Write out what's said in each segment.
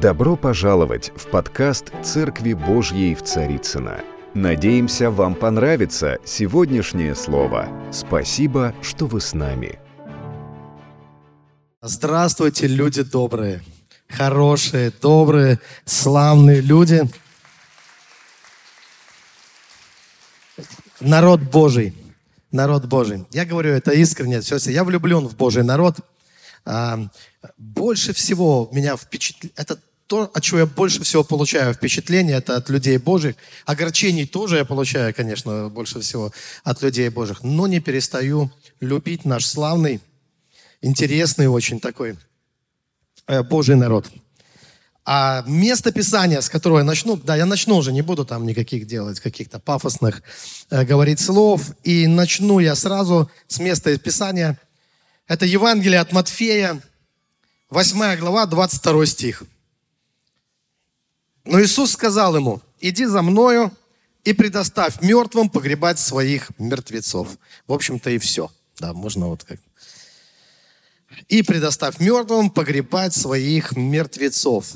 Добро пожаловать в подкаст «Церкви Божьей в Царицыно». Надеемся, вам понравится сегодняшнее слово. Спасибо, что вы с нами. Здравствуйте, люди добрые, хорошие, добрые, славные люди. Народ Божий, народ Божий. Я говорю это искренне, все, я влюблен в Божий народ. А, больше всего меня впечатляет, это то, от чего я больше всего получаю впечатление, это от людей Божьих. Огорчений тоже я получаю, конечно, больше всего от людей Божьих. Но не перестаю любить наш славный, интересный очень такой э, Божий народ. А место Писания, с которого я начну, да, я начну уже, не буду там никаких делать, каких-то пафосных э, говорить слов. И начну я сразу с места Писания. Это Евангелие от Матфея, 8 глава, 22 стих. Но Иисус сказал ему, иди за мною и предоставь мертвым погребать своих мертвецов. В общем-то и все. Да, можно вот как. И предоставь мертвым погребать своих мертвецов.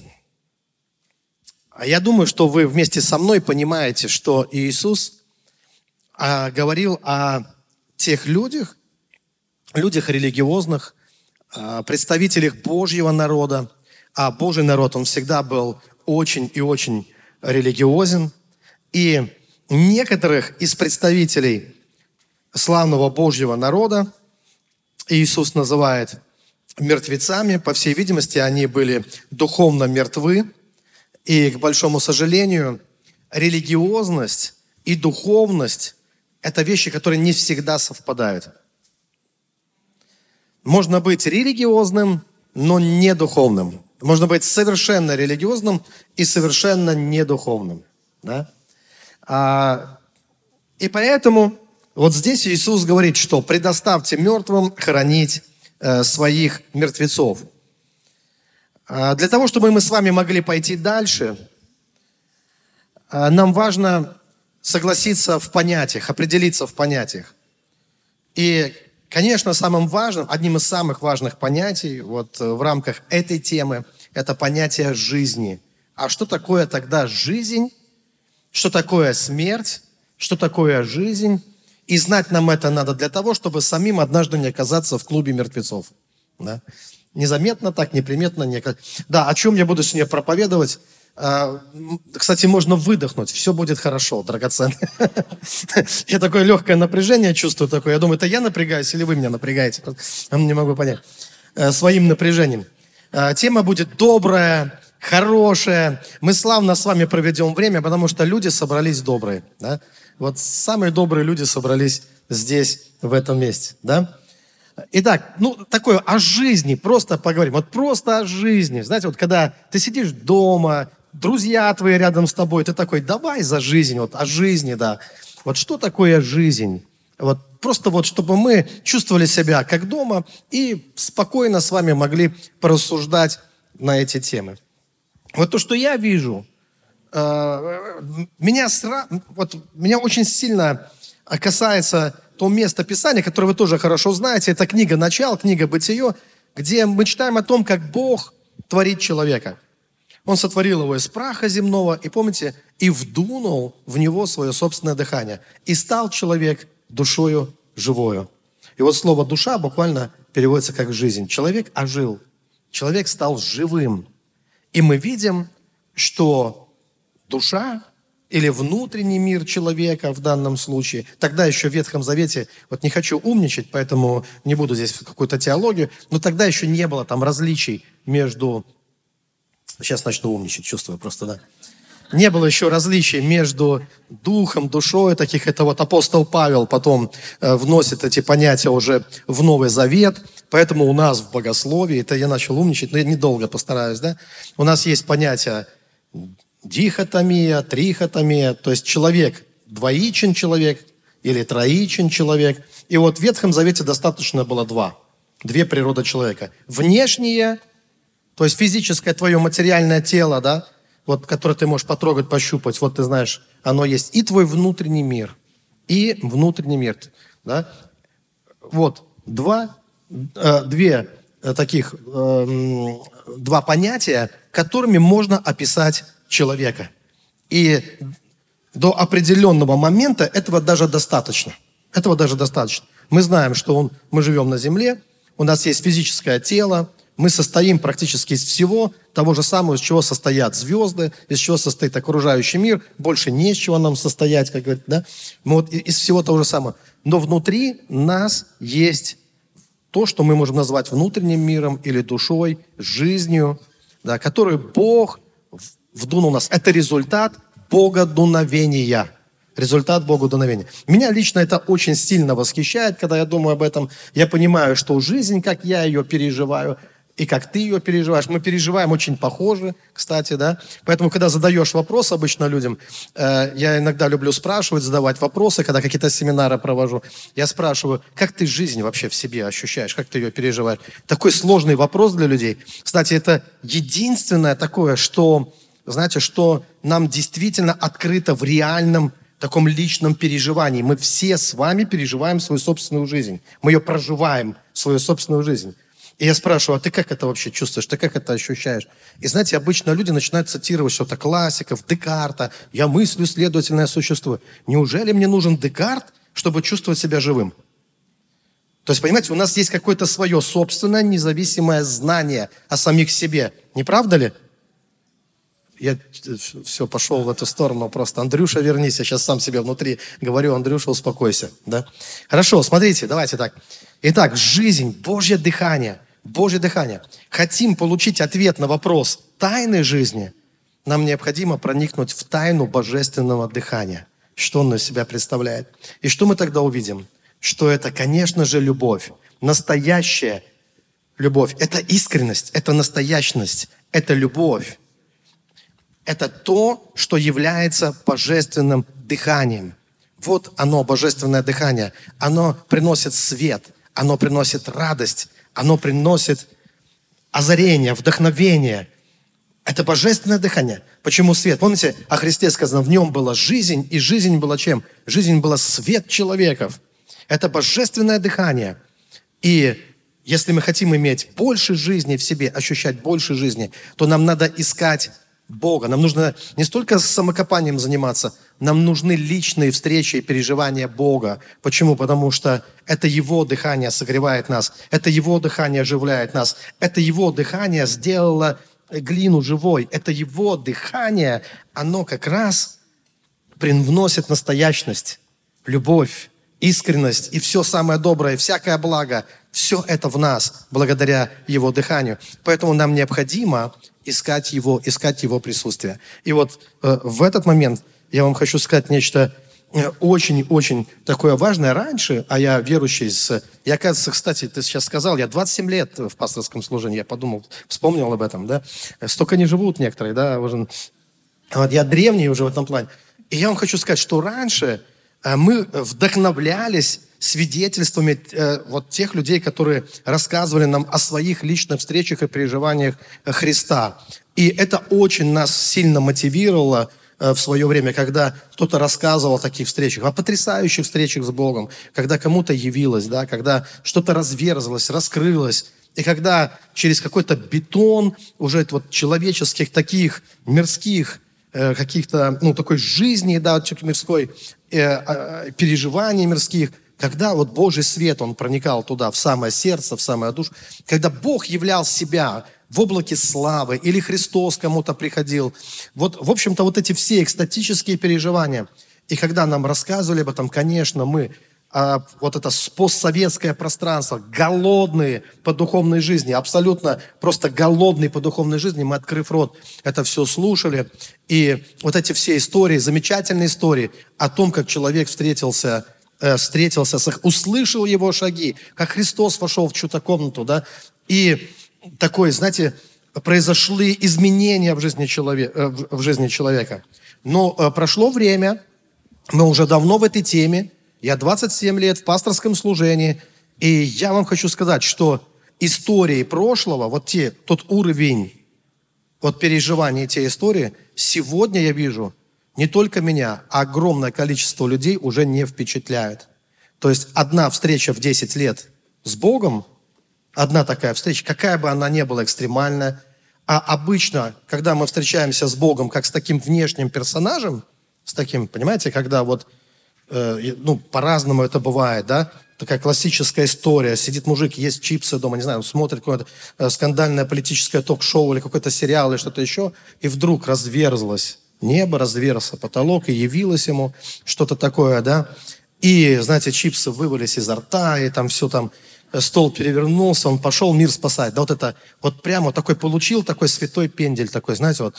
А я думаю, что вы вместе со мной понимаете, что Иисус а, говорил о тех людях, людях религиозных, а, представителях Божьего народа. А Божий народ, он всегда был очень и очень религиозен. И некоторых из представителей славного Божьего народа Иисус называет мертвецами. По всей видимости, они были духовно мертвы. И, к большому сожалению, религиозность и духовность – это вещи, которые не всегда совпадают. Можно быть религиозным, но не духовным. Можно быть совершенно религиозным и совершенно недуховным. Да? А, и поэтому вот здесь Иисус говорит, что предоставьте мертвым хоронить э, своих мертвецов. А, для того, чтобы мы с вами могли пойти дальше, а, нам важно согласиться в понятиях, определиться в понятиях. И Конечно, самым важным, одним из самых важных понятий вот э, в рамках этой темы – это понятие жизни. А что такое тогда жизнь? Что такое смерть? Что такое жизнь? И знать нам это надо для того, чтобы самим однажды не оказаться в клубе мертвецов. Да? Незаметно так, неприметно. Не... Да, о чем я буду сегодня проповедовать? А, кстати, можно выдохнуть, все будет хорошо, драгоценный. Я такое легкое напряжение чувствую такое. Я думаю, это я напрягаюсь или вы меня напрягаете? Не могу понять. Э, своим напряжением. Э, тема будет добрая, хорошая. Мы славно с вами проведем время, потому что люди собрались добрые. Да? Вот самые добрые люди собрались здесь, в этом месте. Да? Итак, ну, такое о жизни, просто поговорим. Вот просто о жизни. Знаете, вот когда ты сидишь дома, друзья твои рядом с тобой, ты такой, давай за жизнь, вот о жизни, да. Вот что такое жизнь? Вот просто вот, чтобы мы чувствовали себя как дома и спокойно с вами могли порассуждать на эти темы. Вот то, что я вижу, э, меня, сра... вот, меня очень сильно касается то место Писания, которое вы тоже хорошо знаете. Это книга «Начало», книга «Бытие», где мы читаем о том, как Бог творит человека – он сотворил его из праха земного, и помните, и вдунул в него свое собственное дыхание. И стал человек душою живою. И вот слово «душа» буквально переводится как «жизнь». Человек ожил, человек стал живым. И мы видим, что душа или внутренний мир человека в данном случае. Тогда еще в Ветхом Завете, вот не хочу умничать, поэтому не буду здесь какую-то теологию, но тогда еще не было там различий между Сейчас начну умничать, чувствую просто, да. Не было еще различия между духом, душой таких. Это вот апостол Павел потом э, вносит эти понятия уже в Новый Завет. Поэтому у нас в богословии, это я начал умничать, но я недолго постараюсь, да. У нас есть понятие дихотомия, трихотомия, то есть человек, двоичен человек или троичен человек. И вот в Ветхом Завете достаточно было два, две природы человека. Внешние – то есть физическое твое материальное тело, да, вот, которое ты можешь потрогать, пощупать, вот ты знаешь, оно есть. И твой внутренний мир. И внутренний мир. Да? Вот, два, э, две э, таких, э, два понятия, которыми можно описать человека. И до определенного момента этого даже достаточно. Этого даже достаточно. Мы знаем, что он, мы живем на Земле, у нас есть физическое тело, мы состоим практически из всего того же самого, из чего состоят звезды, из чего состоит окружающий мир. Больше не из чего нам состоять, как говорят, да? Мы вот из всего того же самого. Но внутри нас есть то, что мы можем назвать внутренним миром или душой, жизнью, да, который Бог вдунул нас. Это результат Бога дуновения. Результат Богу дуновения. Меня лично это очень сильно восхищает, когда я думаю об этом. Я понимаю, что жизнь, как я ее переживаю, и как ты ее переживаешь. Мы переживаем очень похоже, кстати, да. Поэтому, когда задаешь вопрос обычно людям, э, я иногда люблю спрашивать, задавать вопросы, когда какие-то семинары провожу. Я спрашиваю, как ты жизнь вообще в себе ощущаешь, как ты ее переживаешь. Такой сложный вопрос для людей. Кстати, это единственное такое, что, знаете, что нам действительно открыто в реальном таком личном переживании. Мы все с вами переживаем свою собственную жизнь. Мы ее проживаем, свою собственную жизнь. И я спрашиваю, а ты как это вообще чувствуешь? Ты как это ощущаешь? И знаете, обычно люди начинают цитировать что-то классиков, Декарта. Я мыслю, следовательно, я существую. Неужели мне нужен Декарт, чтобы чувствовать себя живым? То есть, понимаете, у нас есть какое-то свое собственное независимое знание о самих себе. Не правда ли? Я все, пошел в эту сторону просто. Андрюша, вернись, я сейчас сам себе внутри говорю, Андрюша, успокойся. Да? Хорошо, смотрите, давайте так. Итак, жизнь, Божье дыхание – Божье дыхание. Хотим получить ответ на вопрос тайны жизни, нам необходимо проникнуть в тайну божественного дыхания. Что он из себя представляет? И что мы тогда увидим? Что это, конечно же, любовь. Настоящая любовь. Это искренность, это настоящность, это любовь. Это то, что является божественным дыханием. Вот оно, божественное дыхание. Оно приносит свет, оно приносит радость, оно приносит озарение, вдохновение. Это божественное дыхание. Почему свет? Помните, о Христе сказано, в нем была жизнь, и жизнь была чем? Жизнь была свет человеков. Это божественное дыхание. И если мы хотим иметь больше жизни в себе, ощущать больше жизни, то нам надо искать Бога. Нам нужно не столько самокопанием заниматься, нам нужны личные встречи и переживания Бога. Почему? Потому что это Его дыхание согревает нас, это Его дыхание оживляет нас, это Его дыхание сделало глину живой, это Его дыхание, оно как раз привносит настоящность, любовь, искренность и все самое доброе, всякое благо, все это в нас благодаря Его дыханию. Поэтому нам необходимо искать Его, искать Его присутствие. И вот э, в этот момент я вам хочу сказать нечто очень-очень э, такое важное. Раньше, а я верующий, с, я, кажется, кстати, ты сейчас сказал, я 27 лет в пасторском служении, я подумал, вспомнил об этом, да, столько не живут некоторые, да, уже, вот я древний уже в этом плане. И я вам хочу сказать, что раньше э, мы вдохновлялись свидетельствами э, вот тех людей, которые рассказывали нам о своих личных встречах и переживаниях Христа. И это очень нас сильно мотивировало э, в свое время, когда кто-то рассказывал о таких встречах, о потрясающих встречах с Богом, когда кому-то явилось, да, когда что-то разверзлось, раскрылось, и когда через какой-то бетон уже вот человеческих таких мирских э, каких-то, ну, такой жизни, да, мирской, э, э, переживаний мирских, когда вот Божий свет, он проникал туда, в самое сердце, в самое душу, когда Бог являл себя в облаке славы, или Христос кому-то приходил. Вот, в общем-то, вот эти все экстатические переживания. И когда нам рассказывали об этом, конечно, мы а, вот это постсоветское пространство, голодные по духовной жизни, абсолютно просто голодные по духовной жизни, мы, открыв рот, это все слушали. И вот эти все истории, замечательные истории о том, как человек встретился встретился с их, услышал его шаги, как Христос вошел в чью-то комнату, да, и такое, знаете, произошли изменения в жизни, человека, э, в жизни человека. Но э, прошло время, мы уже давно в этой теме, я 27 лет в пасторском служении, и я вам хочу сказать, что истории прошлого, вот те, тот уровень вот переживания те истории, сегодня я вижу – не только меня, а огромное количество людей уже не впечатляют. То есть одна встреча в 10 лет с Богом, одна такая встреча, какая бы она ни была экстремальная, А обычно, когда мы встречаемся с Богом как с таким внешним персонажем, с таким, понимаете, когда вот, э, ну, по-разному это бывает, да, такая классическая история. Сидит мужик, есть чипсы дома, не знаю, смотрит какое-то э, скандальное политическое ток-шоу или какой-то сериал или что-то еще, и вдруг разверзлось небо, разверзся потолок, и явилось ему что-то такое, да. И, знаете, чипсы вывалились изо рта, и там все там, э, стол перевернулся, он пошел мир спасать. Да вот это, вот прямо такой получил, такой святой пендель такой, знаете, вот.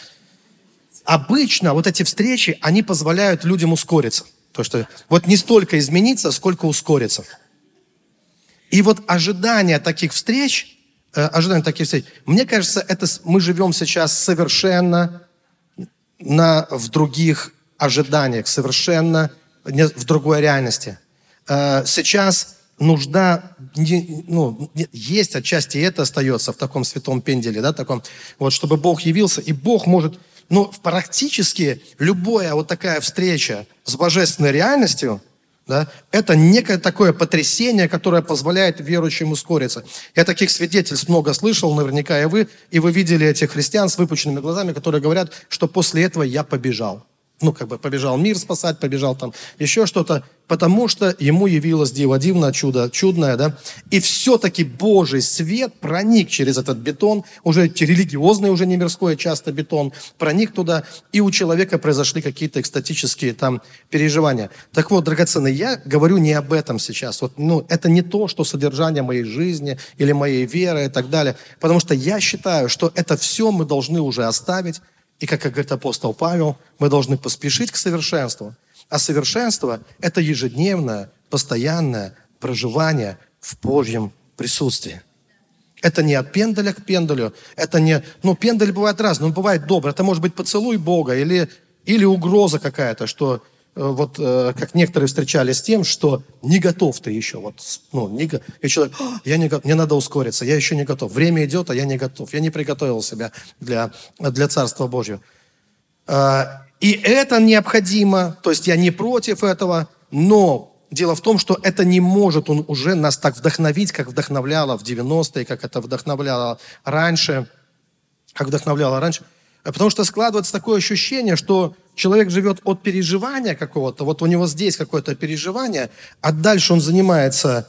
Обычно вот эти встречи, они позволяют людям ускориться. То, что вот не столько измениться, сколько ускориться. И вот ожидание таких встреч, э, ожидание таких встреч, мне кажется, это мы живем сейчас совершенно на, в других ожиданиях, совершенно в другой реальности. Э, сейчас нужда, ну, есть отчасти это остается в таком святом пенделе, да, таком, вот, чтобы Бог явился, и Бог может, ну, практически любая вот такая встреча с божественной реальностью – да, это некое такое потрясение, которое позволяет верующим ускориться. Я таких свидетельств много слышал, наверняка и вы, и вы видели этих христиан с выпученными глазами, которые говорят, что после этого я побежал ну, как бы побежал мир спасать, побежал там еще что-то, потому что ему явилось диво дивно, чудо чудное, да, и все-таки Божий свет проник через этот бетон, уже религиозный, уже не мирской, а часто бетон, проник туда, и у человека произошли какие-то экстатические там переживания. Так вот, драгоценные, я говорю не об этом сейчас, вот, ну, это не то, что содержание моей жизни или моей веры и так далее, потому что я считаю, что это все мы должны уже оставить, и как говорит апостол Павел, мы должны поспешить к совершенству. А совершенство – это ежедневное, постоянное проживание в Божьем присутствии. Это не от пендаля к пендалю. Это не... Ну, пендаль бывает разный. Он бывает добрый. Это может быть поцелуй Бога или, или угроза какая-то, что вот э, как некоторые встречались с тем, что не готов ты еще. Вот, ну, не, и человек, я не мне надо ускориться, я еще не готов. Время идет, а я не готов. Я не приготовил себя для, для Царства Божьего. А, и это необходимо, то есть я не против этого, но дело в том, что это не может он уже нас так вдохновить, как вдохновляло в 90-е, как это вдохновляло раньше, как вдохновляло раньше. Потому что складывается такое ощущение, что человек живет от переживания какого-то, вот у него здесь какое-то переживание, а дальше он занимается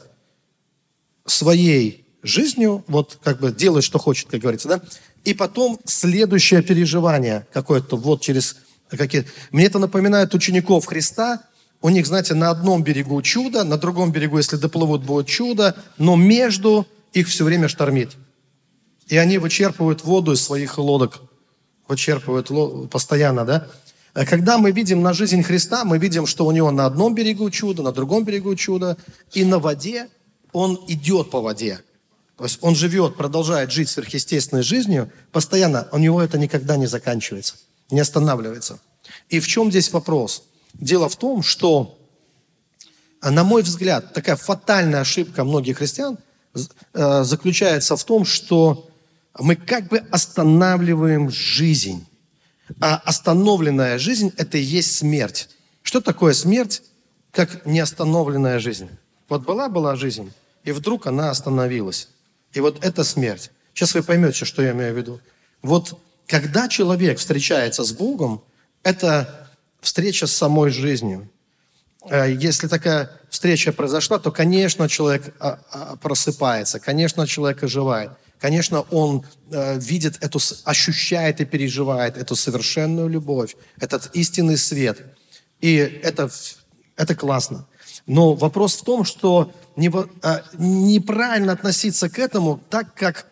своей жизнью, вот как бы делает, что хочет, как говорится, да, и потом следующее переживание какое-то вот через какие Мне это напоминает учеников Христа, у них, знаете, на одном берегу чудо, на другом берегу, если доплывут, будет чудо, но между их все время штормит. И они вычерпывают воду из своих лодок, вычерпывают постоянно, да? А когда мы видим на жизнь Христа, мы видим, что у него на одном берегу чудо, на другом берегу чудо, и на воде он идет по воде. То есть он живет, продолжает жить сверхъестественной жизнью, постоянно, у него это никогда не заканчивается, не останавливается. И в чем здесь вопрос? Дело в том, что, на мой взгляд, такая фатальная ошибка многих христиан э, заключается в том, что мы как бы останавливаем жизнь. А остановленная жизнь – это и есть смерть. Что такое смерть, как неостановленная жизнь? Вот была-была жизнь, и вдруг она остановилась. И вот это смерть. Сейчас вы поймете, что я имею в виду. Вот когда человек встречается с Богом, это встреча с самой жизнью. Э, если такая встреча произошла, то, конечно, человек а, а, просыпается, конечно, человек оживает. Конечно, он э, видит эту, ощущает и переживает эту совершенную любовь, этот истинный свет. И это, это классно. Но вопрос в том, что не, э, неправильно относиться к этому так, как...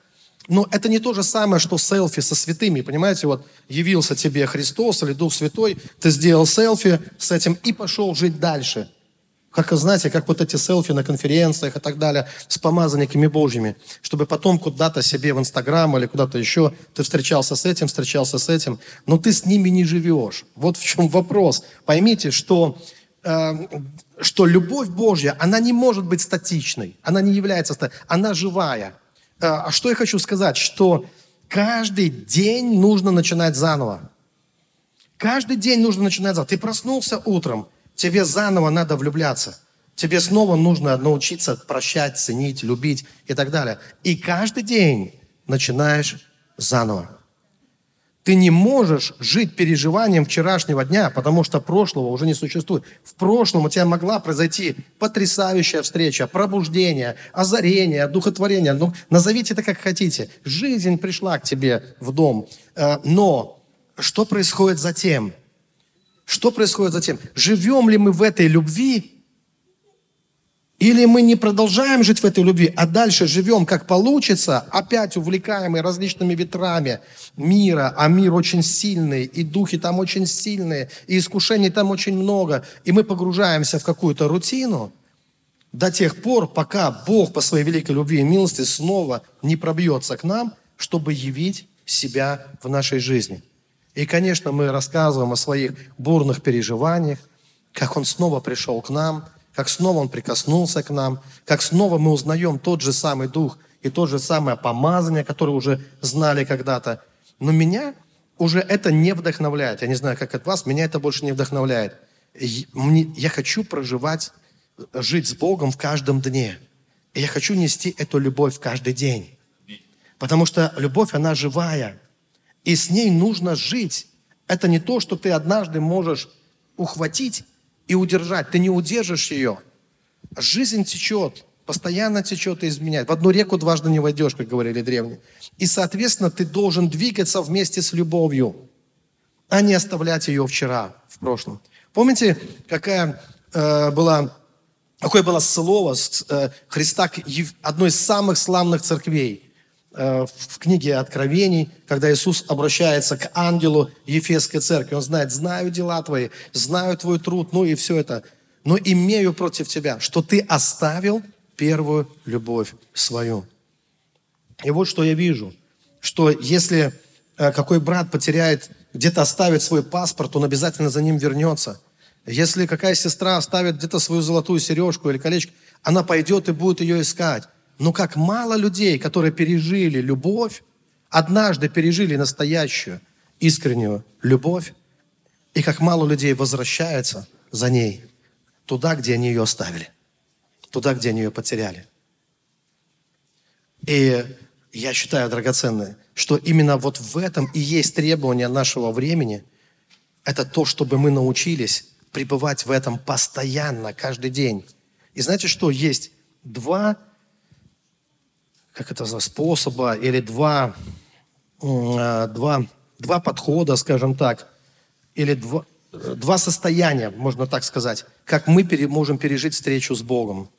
Ну, это не то же самое, что селфи со святыми, понимаете? Вот явился тебе Христос или Дух Святой, ты сделал селфи с этим и пошел жить дальше – как, знаете, как вот эти селфи на конференциях и так далее с помазанниками Божьими, чтобы потом куда-то себе в Инстаграм или куда-то еще ты встречался с этим, встречался с этим, но ты с ними не живешь. Вот в чем вопрос. Поймите, что, э, что любовь Божья, она не может быть статичной, она не является, она живая. Э, а что я хочу сказать, что каждый день нужно начинать заново. Каждый день нужно начинать заново. Ты проснулся утром, Тебе заново надо влюбляться. Тебе снова нужно научиться прощать, ценить, любить и так далее. И каждый день начинаешь заново. Ты не можешь жить переживанием вчерашнего дня, потому что прошлого уже не существует. В прошлом у тебя могла произойти потрясающая встреча, пробуждение, озарение, духотворение. Ну, назовите это как хотите. Жизнь пришла к тебе в дом. Э, но что происходит затем? Что происходит затем? Живем ли мы в этой любви или мы не продолжаем жить в этой любви, а дальше живем как получится, опять увлекаемые различными ветрами мира, а мир очень сильный, и духи там очень сильные, и искушений там очень много, и мы погружаемся в какую-то рутину до тех пор, пока Бог по своей великой любви и милости снова не пробьется к нам, чтобы явить себя в нашей жизни. И, конечно, мы рассказываем о своих бурных переживаниях, как Он снова пришел к нам – как снова Он прикоснулся к нам, как снова мы узнаем тот же самый Дух и то же самое помазание, которое уже знали когда-то. Но меня уже это не вдохновляет. Я не знаю, как от вас, меня это больше не вдохновляет. Я хочу проживать, жить с Богом в каждом дне. И я хочу нести эту любовь каждый день. Потому что любовь, она живая. И с ней нужно жить. Это не то, что ты однажды можешь ухватить и удержать. Ты не удержишь ее. Жизнь течет, постоянно течет и изменяет. В одну реку дважды не войдешь, как говорили древние. И, соответственно, ты должен двигаться вместе с любовью, а не оставлять ее вчера, в прошлом. Помните, какая э, была, какое было слово э, Христа к одной из самых славных церквей? Э, в книге Откровений, когда Иисус обращается к ангелу Ефесской церкви. Он знает, знаю дела твои, знаю твой труд, ну и все это. Но имею против тебя, что ты оставил первую любовь свою. И вот что я вижу, что если э, какой брат потеряет, где-то оставит свой паспорт, он обязательно за ним вернется. Если какая сестра оставит где-то свою золотую сережку или колечко, она пойдет и будет ее искать. Но как мало людей, которые пережили любовь, однажды пережили настоящую, искреннюю любовь, и как мало людей возвращается за ней туда, где они ее оставили, туда, где они ее потеряли. И я считаю, драгоценное, что именно вот в этом и есть требование нашего времени, это то, чтобы мы научились пребывать в этом постоянно, каждый день. И знаете что? Есть два как это способа или два, а, два, два подхода, скажем так, или два, два состояния, можно так сказать, как мы пере, можем пережить встречу с Богом.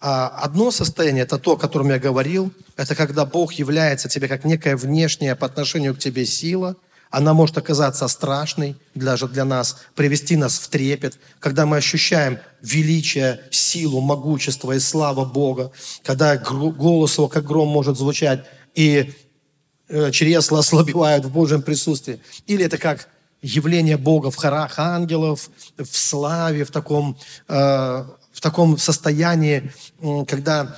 А одно состояние, это то, о котором я говорил, это когда Бог является тебе как некая внешняя по отношению к тебе сила – она может оказаться страшной даже для нас, привести нас в трепет, когда мы ощущаем величие, силу, могущество и славу Бога, когда голос его как гром может звучать, и э, чресла ослабевают в Божьем присутствии. Или это как явление Бога в хорах ангелов, в славе, в таком, э, в таком состоянии, когда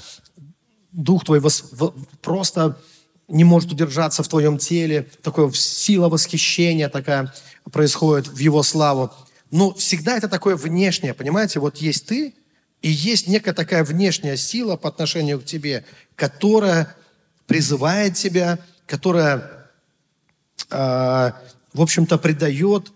Дух твой просто не может удержаться в твоем теле, такое сила восхищения такая происходит в его славу. Но всегда это такое внешнее, понимаете? Вот есть ты, и есть некая такая внешняя сила по отношению к тебе, которая призывает тебя, которая, э, в общем-то, придает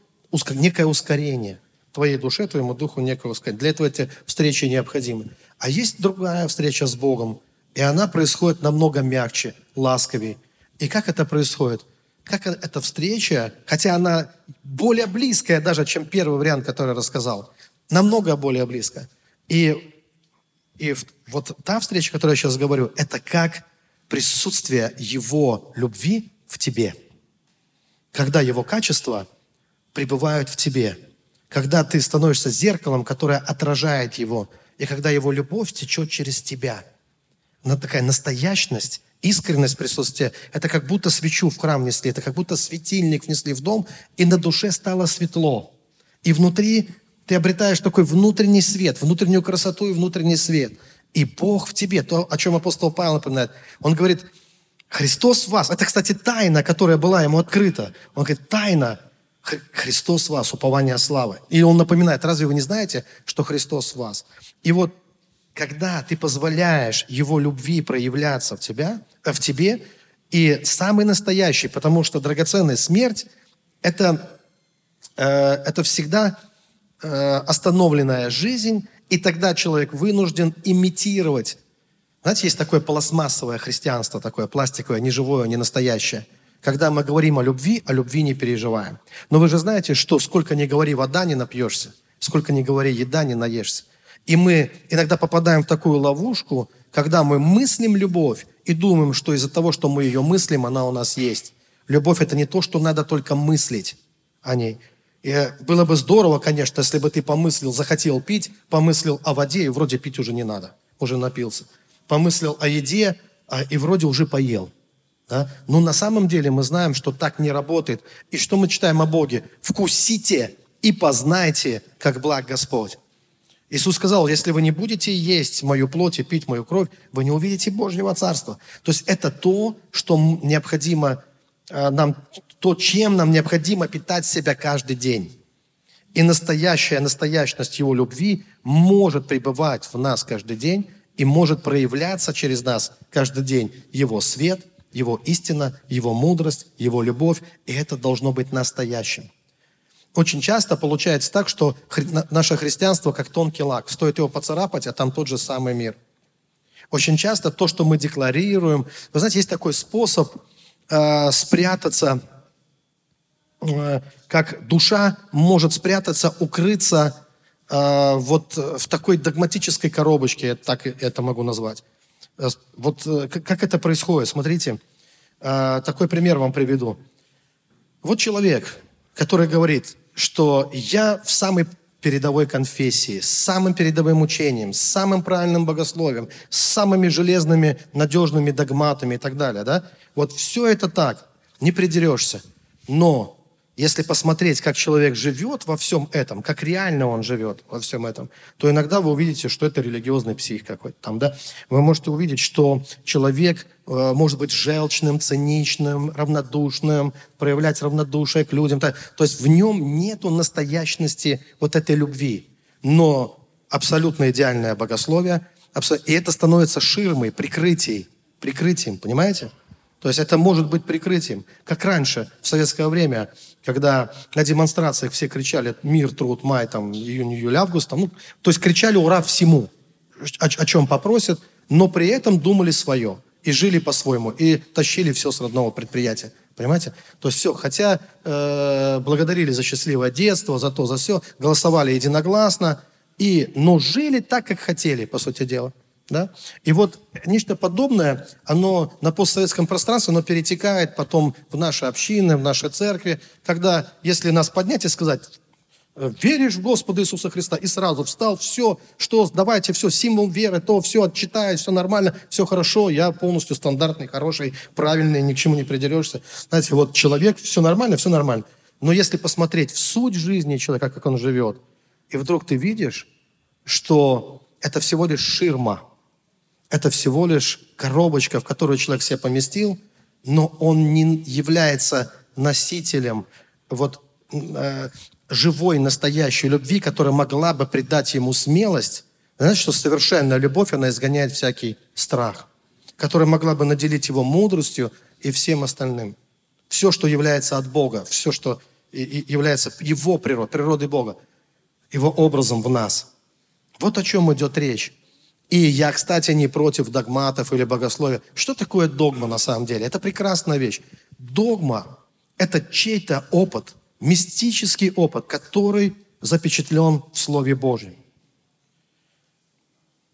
некое ускорение твоей душе, твоему духу некое ускорение. Для этого эти встречи необходимы. А есть другая встреча с Богом, и она происходит намного мягче, ласковее. И как это происходит? Как э, эта встреча, хотя она более близкая даже, чем первый вариант, который я рассказал, намного более близкая. И, и вот та встреча, которую я сейчас говорю, это как присутствие Его любви в тебе. Когда Его качества пребывают в тебе. Когда ты становишься зеркалом, которое отражает Его. И когда Его любовь течет через тебя – такая настоящность, искренность присутствия. Это как будто свечу в храм несли, это как будто светильник внесли в дом, и на душе стало светло. И внутри ты обретаешь такой внутренний свет, внутреннюю красоту и внутренний свет. И Бог в тебе, то, о чем апостол Павел напоминает. Он говорит, Христос в вас. Это, кстати, тайна, которая была ему открыта. Он говорит, тайна Христос в вас, упование славы. И он напоминает, разве вы не знаете, что Христос в вас? И вот когда ты позволяешь Его любви проявляться в, тебя, э, в тебе, И самый настоящий, потому что драгоценная смерть – это, э, это всегда э, остановленная жизнь, и тогда человек вынужден имитировать. Знаете, есть такое пластмассовое христианство, такое пластиковое, не живое, не настоящее. Когда мы говорим о любви, о любви не переживаем. Но вы же знаете, что сколько ни говори вода, не напьешься, сколько ни говори еда, не наешься. И мы иногда попадаем в такую ловушку, когда мы мыслим любовь и думаем, что из-за того, что мы ее мыслим, она у нас есть. Любовь – это не то, что надо только мыслить о ней. И было бы здорово, конечно, если бы ты помыслил, захотел пить, помыслил о воде, и вроде пить уже не надо, уже напился. Помыслил о еде, а, и вроде уже поел. Да? Но на самом деле мы знаем, что так не работает. И что мы читаем о Боге? «Вкусите и познайте, как благ Господь». Иисус сказал, если вы не будете есть мою плоть и пить мою кровь, вы не увидите Божьего Царства. То есть это то, что необходимо э, нам, то, чем нам необходимо питать себя каждый день. И настоящая настоящность Его любви может пребывать в нас каждый день и может проявляться через нас каждый день Его свет, Его истина, Его мудрость, Его любовь. И это должно быть настоящим очень часто получается так, что наше христианство как тонкий лак. Стоит его поцарапать, а там тот же самый мир. Очень часто то, что мы декларируем... Вы знаете, есть такой способ э, спрятаться, э, как душа может спрятаться, укрыться э, вот в такой догматической коробочке, так это могу назвать. Э, вот э, как это происходит? Смотрите, э, такой пример вам приведу. Вот человек, который говорит, что я в самой передовой конфессии, с самым передовым учением, с самым правильным богословием, с самыми железными, надежными догматами и так далее. Да? Вот все это так, не придерешься. Но если посмотреть, как человек живет во всем этом, как реально он живет во всем этом, то иногда вы увидите, что это религиозный псих какой-то там, да. Вы можете увидеть, что человек э, может быть желчным, циничным, равнодушным, проявлять равнодушие к людям. То, то есть в нем нету настоящности вот этой любви. Но абсолютно идеальное богословие, и это становится ширмой, прикрытием, прикрытием, понимаете? То есть это может быть прикрытием. Как раньше, в советское время, когда на демонстрациях все кричали «Мир, труд, май, там, июнь, июль, август», там, ну, то есть кричали «Ура» всему, о, о чем попросят, но при этом думали свое и жили по-своему, и тащили все с родного предприятия. Понимаете? То есть все, хотя э, благодарили за счастливое детство, за то, за все, голосовали единогласно, и, но жили так, как хотели, по сути дела. Да? И вот нечто подобное, оно на постсоветском пространстве, оно перетекает потом в наши общины, в наши церкви, когда, если нас поднять и сказать, веришь в Господа Иисуса Христа, и сразу встал, все, что, давайте, все, символ веры, то, все, отчитаюсь, все нормально, все хорошо, я полностью стандартный, хороший, правильный, ни к чему не придерешься. Знаете, вот человек, все нормально, все нормально. Но если посмотреть в суть жизни человека, как он живет, и вдруг ты видишь, что это всего лишь ширма – это всего лишь коробочка, в которую человек себя поместил, но он не является носителем вот э, живой, настоящей любви, которая могла бы придать ему смелость. Знаете, что совершенная любовь, она изгоняет всякий страх, которая могла бы наделить его мудростью и всем остальным. Все, что является от Бога, все, что является его природой, природой Бога, его образом в нас. Вот о чем идет речь. И я, кстати, не против догматов или богословия. Что такое догма на самом деле? Это прекрасная вещь. Догма – это чей-то опыт, мистический опыт, который запечатлен в Слове Божьем.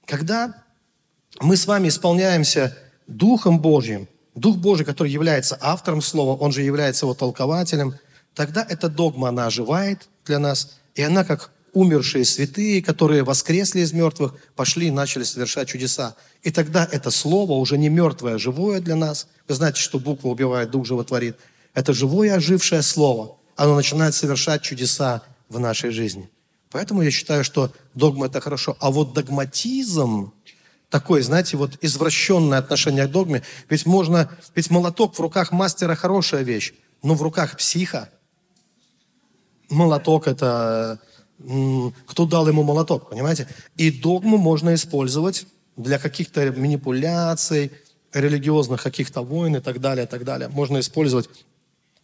Когда мы с вами исполняемся Духом Божьим, Дух Божий, который является автором Слова, он же является его толкователем, тогда эта догма, она оживает для нас, и она как умершие святые, которые воскресли из мертвых, пошли и начали совершать чудеса. И тогда это слово уже не мертвое, а живое для нас. Вы знаете, что буква убивает, дух животворит. Это живое, ожившее слово. Оно начинает совершать чудеса в нашей жизни. Поэтому я считаю, что догма – это хорошо. А вот догматизм, такой, знаете, вот извращенное отношение к догме. Ведь можно, ведь молоток в руках мастера хорошая вещь, но в руках психа молоток это кто дал ему молоток, понимаете? И догму можно использовать для каких-то манипуляций, религиозных каких-то войн и так далее, и так далее, можно использовать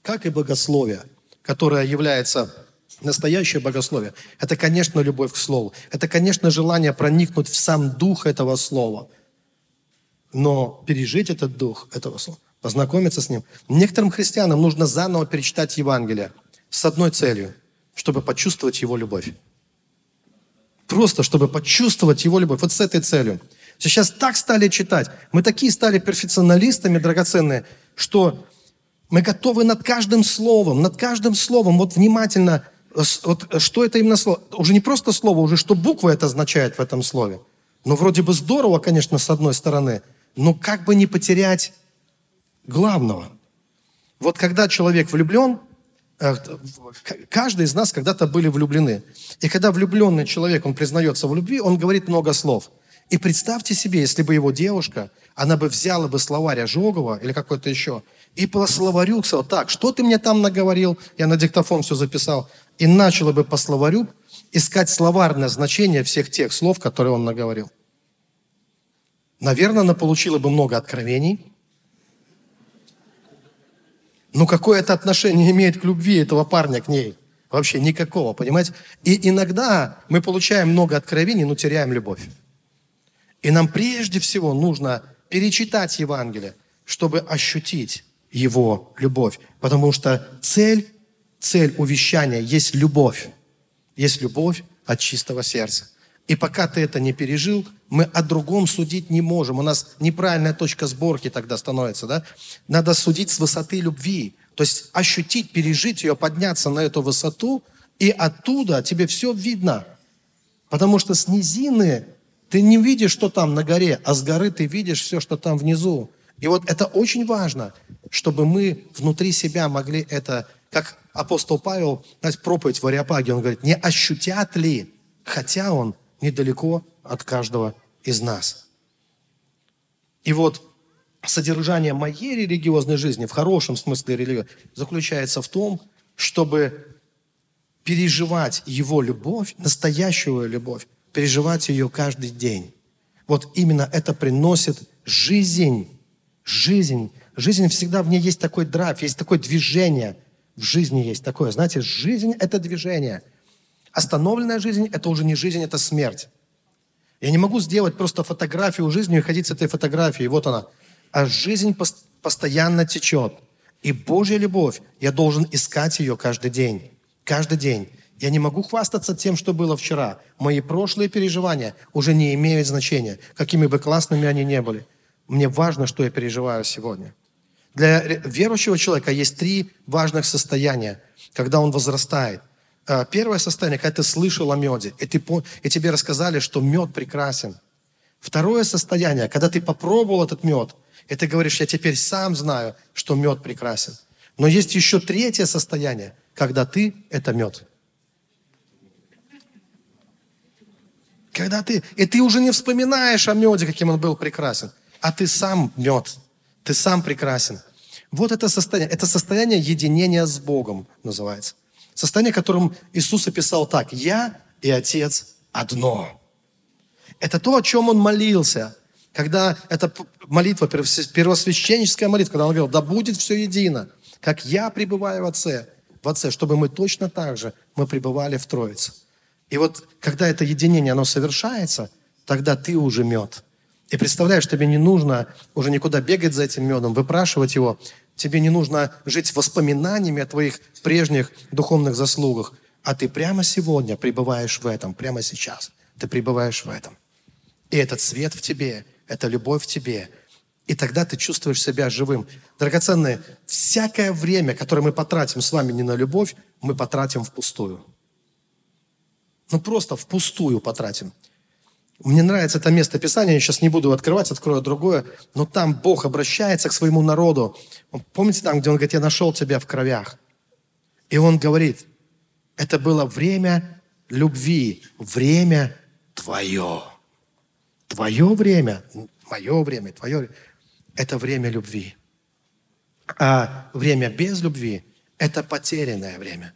как и богословие, которое является настоящее богословие. Это, конечно, любовь к Слову. Это, конечно, желание проникнуть в сам дух этого Слова. Но пережить этот дух этого Слова, познакомиться с ним. Некоторым христианам нужно заново перечитать Евангелие с одной целью, чтобы почувствовать его любовь. Просто, чтобы почувствовать его любовь. Вот с этой целью. Сейчас так стали читать. Мы такие стали перфекционалистами драгоценные, что мы готовы над каждым словом, над каждым словом, вот внимательно, вот что это именно слово. Уже не просто слово, уже что буква это означает в этом слове. Ну, вроде бы здорово, конечно, с одной стороны, но как бы не потерять главного. Вот когда человек влюблен, э, каждый из нас когда-то были влюблены. И когда влюбленный человек, он признается в любви, он говорит много слов. И представьте себе, если бы его девушка, она бы взяла бы словарь Ожогова или какой-то еще, и по словарю сказала, так, что ты мне там наговорил, я на диктофон все записал, и начала бы по словарю искать словарное значение всех тех слов, которые он наговорил. Наверное, она получила бы много откровений. Но какое это отношение имеет к любви этого парня к ней? Вообще никакого, понимаете? И иногда мы получаем много откровений, но теряем любовь. И нам прежде всего нужно перечитать Евангелие, чтобы ощутить его любовь. Потому что цель, цель увещания есть любовь. Есть любовь от чистого сердца. И пока ты это не пережил, мы о другом судить не можем. У нас неправильная точка сборки тогда становится. Да? Надо судить с высоты любви. То есть ощутить, пережить ее, подняться на эту высоту, и оттуда тебе все видно. Потому что с низины ты не видишь, что там на горе, а с горы ты видишь все, что там внизу. И вот это очень важно, чтобы мы внутри себя могли это, как апостол Павел, знаете, проповедь в Ариапаге, он говорит, не ощутят ли, хотя он недалеко от каждого из нас. И вот содержание моей религиозной жизни, в хорошем смысле религии, заключается в том, чтобы переживать его любовь, настоящую любовь, переживать ее каждый день. Вот именно это приносит жизнь. Жизнь. Жизнь всегда в ней есть такой драйв, есть такое движение. В жизни есть такое. Знаете, жизнь – это движение – Остановленная жизнь – это уже не жизнь, это смерть. Я не могу сделать просто фотографию жизни и ходить с этой фотографией, вот она. А жизнь постоянно течет. И Божья любовь, я должен искать ее каждый день. Каждый день. Я не могу хвастаться тем, что было вчера. Мои прошлые переживания уже не имеют значения, какими бы классными они ни были. Мне важно, что я переживаю сегодня. Для верующего человека есть три важных состояния, когда он возрастает. А, первое состояние, когда ты слышал о меде, и, ты, и тебе рассказали, что мед прекрасен. Второе состояние, когда ты попробовал этот мед, и ты говоришь, я теперь сам знаю, что мед прекрасен. Но есть еще третье состояние, когда ты – это мед. Когда ты, и ты уже не вспоминаешь о меде, каким он был прекрасен, а ты сам мед, ты сам прекрасен. Вот это состояние, это состояние единения с Богом называется. Состояние, которым Иисус описал так. «Я и Отец одно». Это то, о чем Он молился. Когда эта молитва, первосвященническая молитва, когда Он говорил, да будет все едино, как я пребываю в Отце, в Отце, чтобы мы точно так же, мы пребывали в Троице. И вот, когда это единение, оно совершается, тогда ты уже мед. И представляешь, тебе не нужно уже никуда бегать за этим медом, выпрашивать его. Тебе не нужно жить воспоминаниями о твоих прежних духовных заслугах, а ты прямо сегодня пребываешь в этом, прямо сейчас. Ты пребываешь в этом. И этот свет в тебе, эта любовь в тебе. И тогда ты чувствуешь себя живым. Драгоценные, всякое время, которое мы потратим с вами не на любовь, мы потратим впустую. Ну просто впустую потратим. Мне нравится это место Писания, я сейчас не буду открывать, открою другое, но там Бог обращается к своему народу. Помните там, где Он говорит, я нашел тебя в кровях? И Он говорит, это было время любви, время твое. Твое время, мое время, твое это время любви. А время без любви – это потерянное время.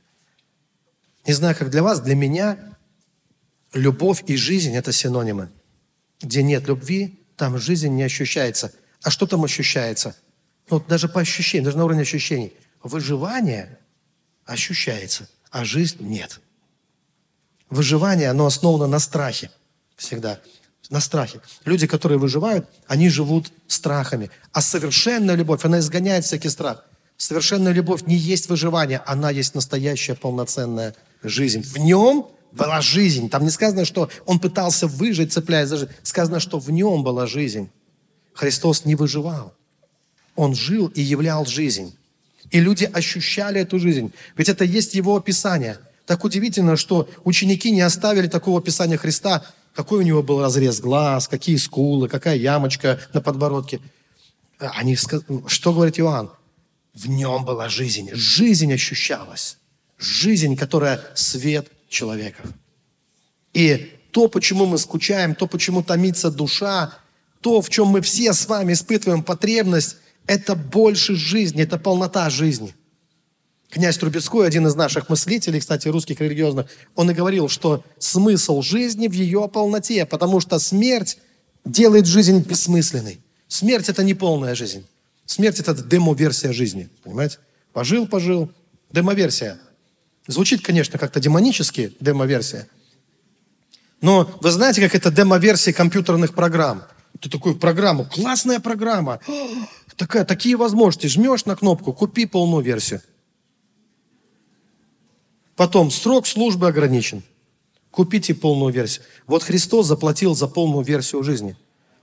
Не знаю, как для вас, для меня любовь и жизнь – это синонимы. Где нет любви, там жизнь не ощущается. А что там ощущается? Ну, вот даже по ощущениям, даже на уровне ощущений. Выживание ощущается, а жизнь нет. Выживание, оно основано на страхе всегда. На страхе. Люди, которые выживают, они живут страхами. А совершенная любовь, она изгоняет всякий страх. Совершенная любовь не есть выживание, она есть настоящая полноценная жизнь. В нем была жизнь. Там не сказано, что он пытался выжить, цепляясь за жизнь. Сказано, что в нем была жизнь. Христос не выживал. Он жил и являл жизнь. И люди ощущали эту жизнь. Ведь это есть его описание. Так удивительно, что ученики не оставили такого описания Христа, какой у него был разрез глаз, какие скулы, какая ямочка на подбородке. Они, что говорит Иоанн? В нем была жизнь. Жизнь ощущалась. Жизнь, которая свет человеков. И то, почему мы скучаем, то, почему томится душа, то, в чем мы все с вами испытываем потребность, это больше жизни, это полнота жизни. Князь Трубецкой, один из наших мыслителей, кстати, русских религиозных, он и говорил, что смысл жизни в ее полноте, потому что смерть делает жизнь бессмысленной. Смерть – это не полная жизнь. Смерть – это демо-версия жизни, понимаете? Пожил, пожил, демо-версия. Звучит, конечно, как-то демонически, демо-версия. Но вы знаете, как это демо-версия компьютерных программ? Ты такую программу, классная программа, такая, такие возможности. Жмешь на кнопку, купи полную версию. Потом, срок службы ограничен. Купите полную версию. Вот Христос заплатил за полную версию жизни.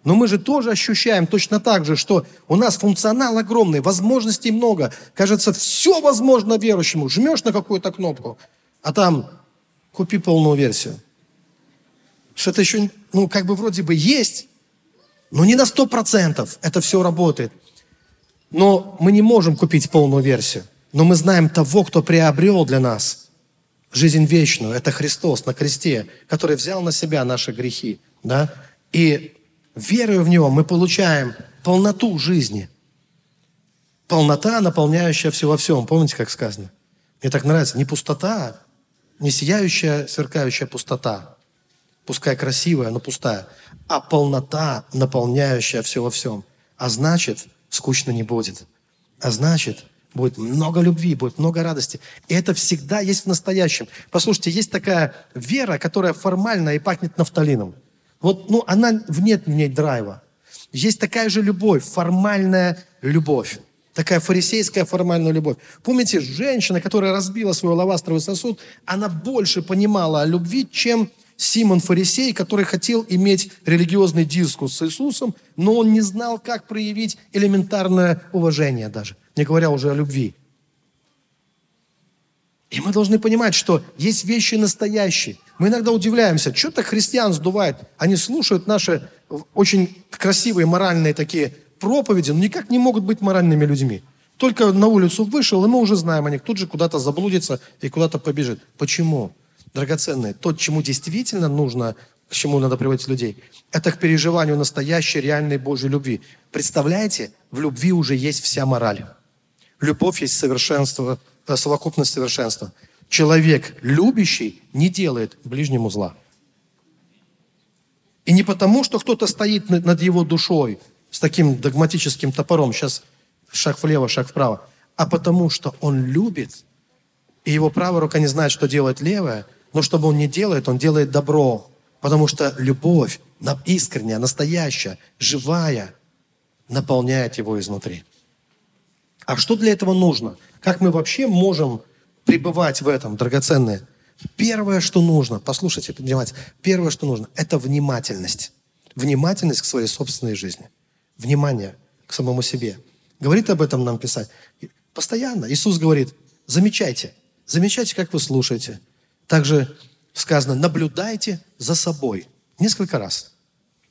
Но мы же тоже ощущаем точно так же, что у нас функционал огромный, возможностей много. Кажется, все возможно верующему. Жмешь на какую-то кнопку, а там купи полную версию. Что-то еще, ну, как бы вроде бы есть, но не на сто процентов это все работает. Но мы не можем купить полную версию. Но мы знаем того, кто приобрел для нас жизнь вечную. Это Христос на кресте, который взял на себя наши грехи. Да? И веруя в Него, мы получаем полноту жизни. Полнота, наполняющая все во всем. Помните, как сказано? Мне так нравится. Не пустота, не сияющая, сверкающая пустота. Пускай красивая, но пустая. А полнота, наполняющая все во всем. А значит, скучно не будет. А значит, будет много любви, будет много радости. И это всегда есть в настоящем. Послушайте, есть такая вера, которая формальная и пахнет нафталином. Вот, ну, она, нет в ней драйва. Есть такая же любовь, формальная любовь. Такая фарисейская формальная любовь. Помните, женщина, которая разбила свой лавастровый сосуд, она больше понимала о любви, чем Симон Фарисей, который хотел иметь религиозный дискус с Иисусом, но он не знал, как проявить элементарное уважение даже, не говоря уже о любви. И мы должны понимать, что есть вещи настоящие. Мы иногда удивляемся, что так христиан сдувает. Они слушают наши очень красивые моральные такие проповеди, но никак не могут быть моральными людьми. Только на улицу вышел, и мы уже знаем о них. Тут же куда-то заблудится и куда-то побежит. Почему? драгоценные, то, чему действительно нужно, к чему надо приводить людей, это к переживанию настоящей, реальной Божьей любви. Представляете, в любви уже есть вся мораль. Любовь есть совершенство, э, совокупность совершенства. Человек, любящий, не делает ближнему зла. И не потому, что кто-то стоит над его душой с таким догматическим топором, сейчас шаг влево, шаг вправо, а потому, что он любит, и его правая рука не знает, что делает левая – но что бы он ни делает, он делает добро. Потому что любовь искренняя, настоящая, живая, наполняет его изнутри. А что для этого нужно? Как мы вообще можем пребывать в этом, драгоценное? Первое, что нужно, послушайте внимательно, первое, что нужно, это внимательность. Внимательность к своей собственной жизни. Внимание к самому себе. Говорит об этом нам писать. Постоянно. Иисус говорит, замечайте. Замечайте, как вы слушаете. Также сказано, наблюдайте за собой. Несколько раз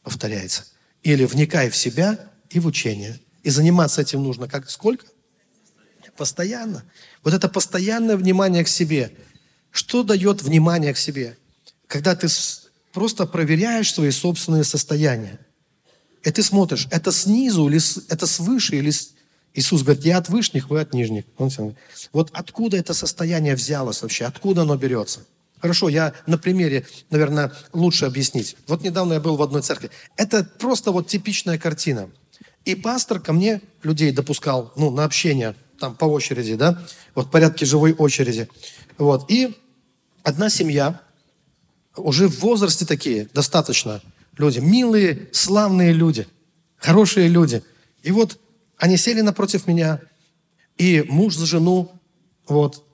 повторяется. Или вникай в себя и в учение. И заниматься этим нужно как сколько? Постоянно. Вот это постоянное внимание к себе. Что дает внимание к себе? Когда ты просто проверяешь свои собственные состояния. И ты смотришь, это снизу или это свыше, или Иисус говорит, я от вышних, вы от нижних. Вот откуда это состояние взялось вообще? Откуда оно берется? Хорошо, я на примере, наверное, лучше объяснить. Вот недавно я был в одной церкви. Это просто вот типичная картина. И пастор ко мне людей допускал, ну, на общение, там, по очереди, да, вот в порядке живой очереди. Вот, и одна семья, уже в возрасте такие, достаточно люди, милые, славные люди, хорошие люди. И вот они сели напротив меня, и муж за жену, вот,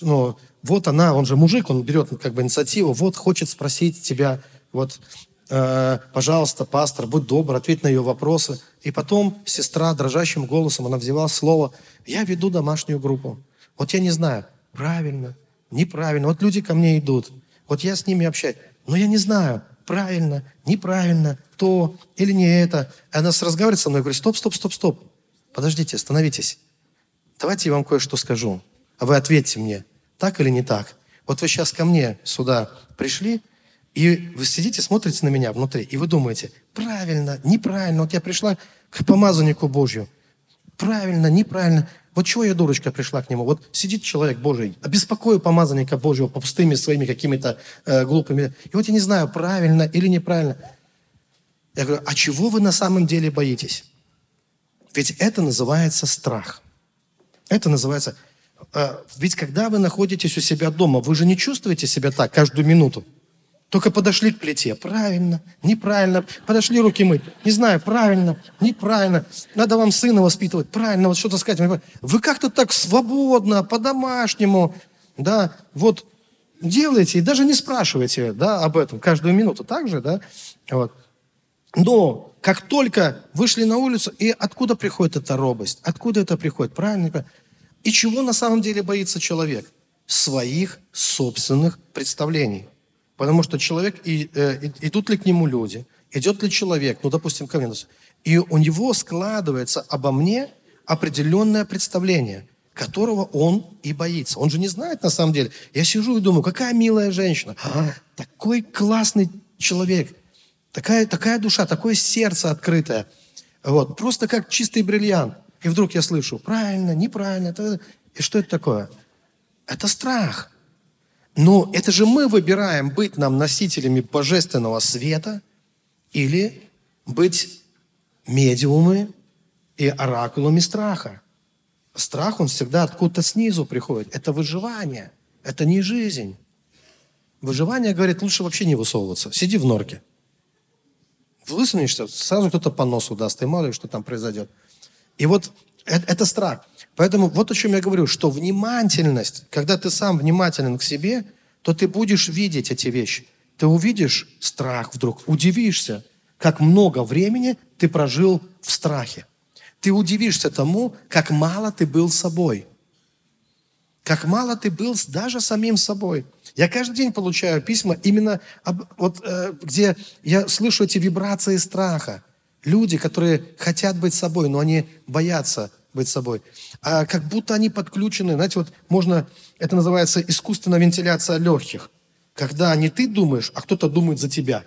ну, вот она, он же мужик, он берет как бы инициативу, вот хочет спросить тебя, вот, пожалуйста, пастор, будь добр, ответь на ее вопросы. И потом сестра дрожащим голосом, она взяла слово, я веду домашнюю группу. Вот я не знаю, правильно, неправильно. Вот люди ко мне идут, вот я с ними общаюсь, но я не знаю, правильно, неправильно, то или не это. И она разговаривает со мной говорит, стоп, стоп, стоп, стоп. Подождите, остановитесь. Давайте я вам кое-что скажу, а вы ответьте мне, так или не так. Вот вы сейчас ко мне сюда пришли, и вы сидите, смотрите на меня внутри, и вы думаете, правильно, неправильно. Вот я пришла к помазаннику Божью. Правильно, неправильно. Вот чего я, дурочка, пришла к нему? Вот сидит человек Божий, обеспокою помазанника Божьего по пустыми своими какими-то э, глупыми. И вот я не знаю, правильно или неправильно. Я говорю, а чего вы на самом деле боитесь? Ведь это называется страх. Это называется... Э, ведь когда вы находитесь у себя дома, вы же не чувствуете себя так каждую минуту. Только подошли к плите. Правильно, неправильно. Подошли руки мыть. Не знаю, правильно, неправильно. Надо вам сына воспитывать. Правильно, вот что-то сказать. Вы как-то так свободно, по-домашнему, да, вот делаете и даже не спрашиваете, да, об этом каждую минуту. Так же, да, вот. Но как только вышли на улицу, и откуда приходит эта робость? Откуда это приходит? Правильно? И чего на самом деле боится человек? Своих собственных представлений. Потому что человек, и, э, идут ли к нему люди, идет ли человек, ну, допустим, ко мне, и у него складывается обо мне определенное представление, которого он и боится. Он же не знает на самом деле. Я сижу и думаю, какая милая женщина, а, такой классный человек, такая, такая душа, такое сердце открытое. Вот, просто как чистый бриллиант. И вдруг я слышу, правильно, неправильно. И что это такое? Это страх. Но это же мы выбираем быть нам носителями божественного света или быть медиумы и оракулами страха. Страх, он всегда откуда-то снизу приходит. Это выживание, это не жизнь. Выживание, говорит, лучше вообще не высовываться. Сиди в норке. Высунешься, сразу кто-то по носу даст, и мало ли что там произойдет. И вот это, это страх. Поэтому вот о чем я говорю, что внимательность, когда ты сам внимателен к себе, то ты будешь видеть эти вещи. Ты увидишь страх вдруг, удивишься, как много времени ты прожил в страхе. Ты удивишься тому, как мало ты был собой. Как мало ты был даже самим собой. Я каждый день получаю письма именно, об, вот, э, где я слышу эти вибрации страха. Люди, которые хотят быть собой, но они боятся быть собой. А как будто они подключены, знаете, вот можно, это называется искусственная вентиляция легких. Когда не ты думаешь, а кто-то думает за тебя.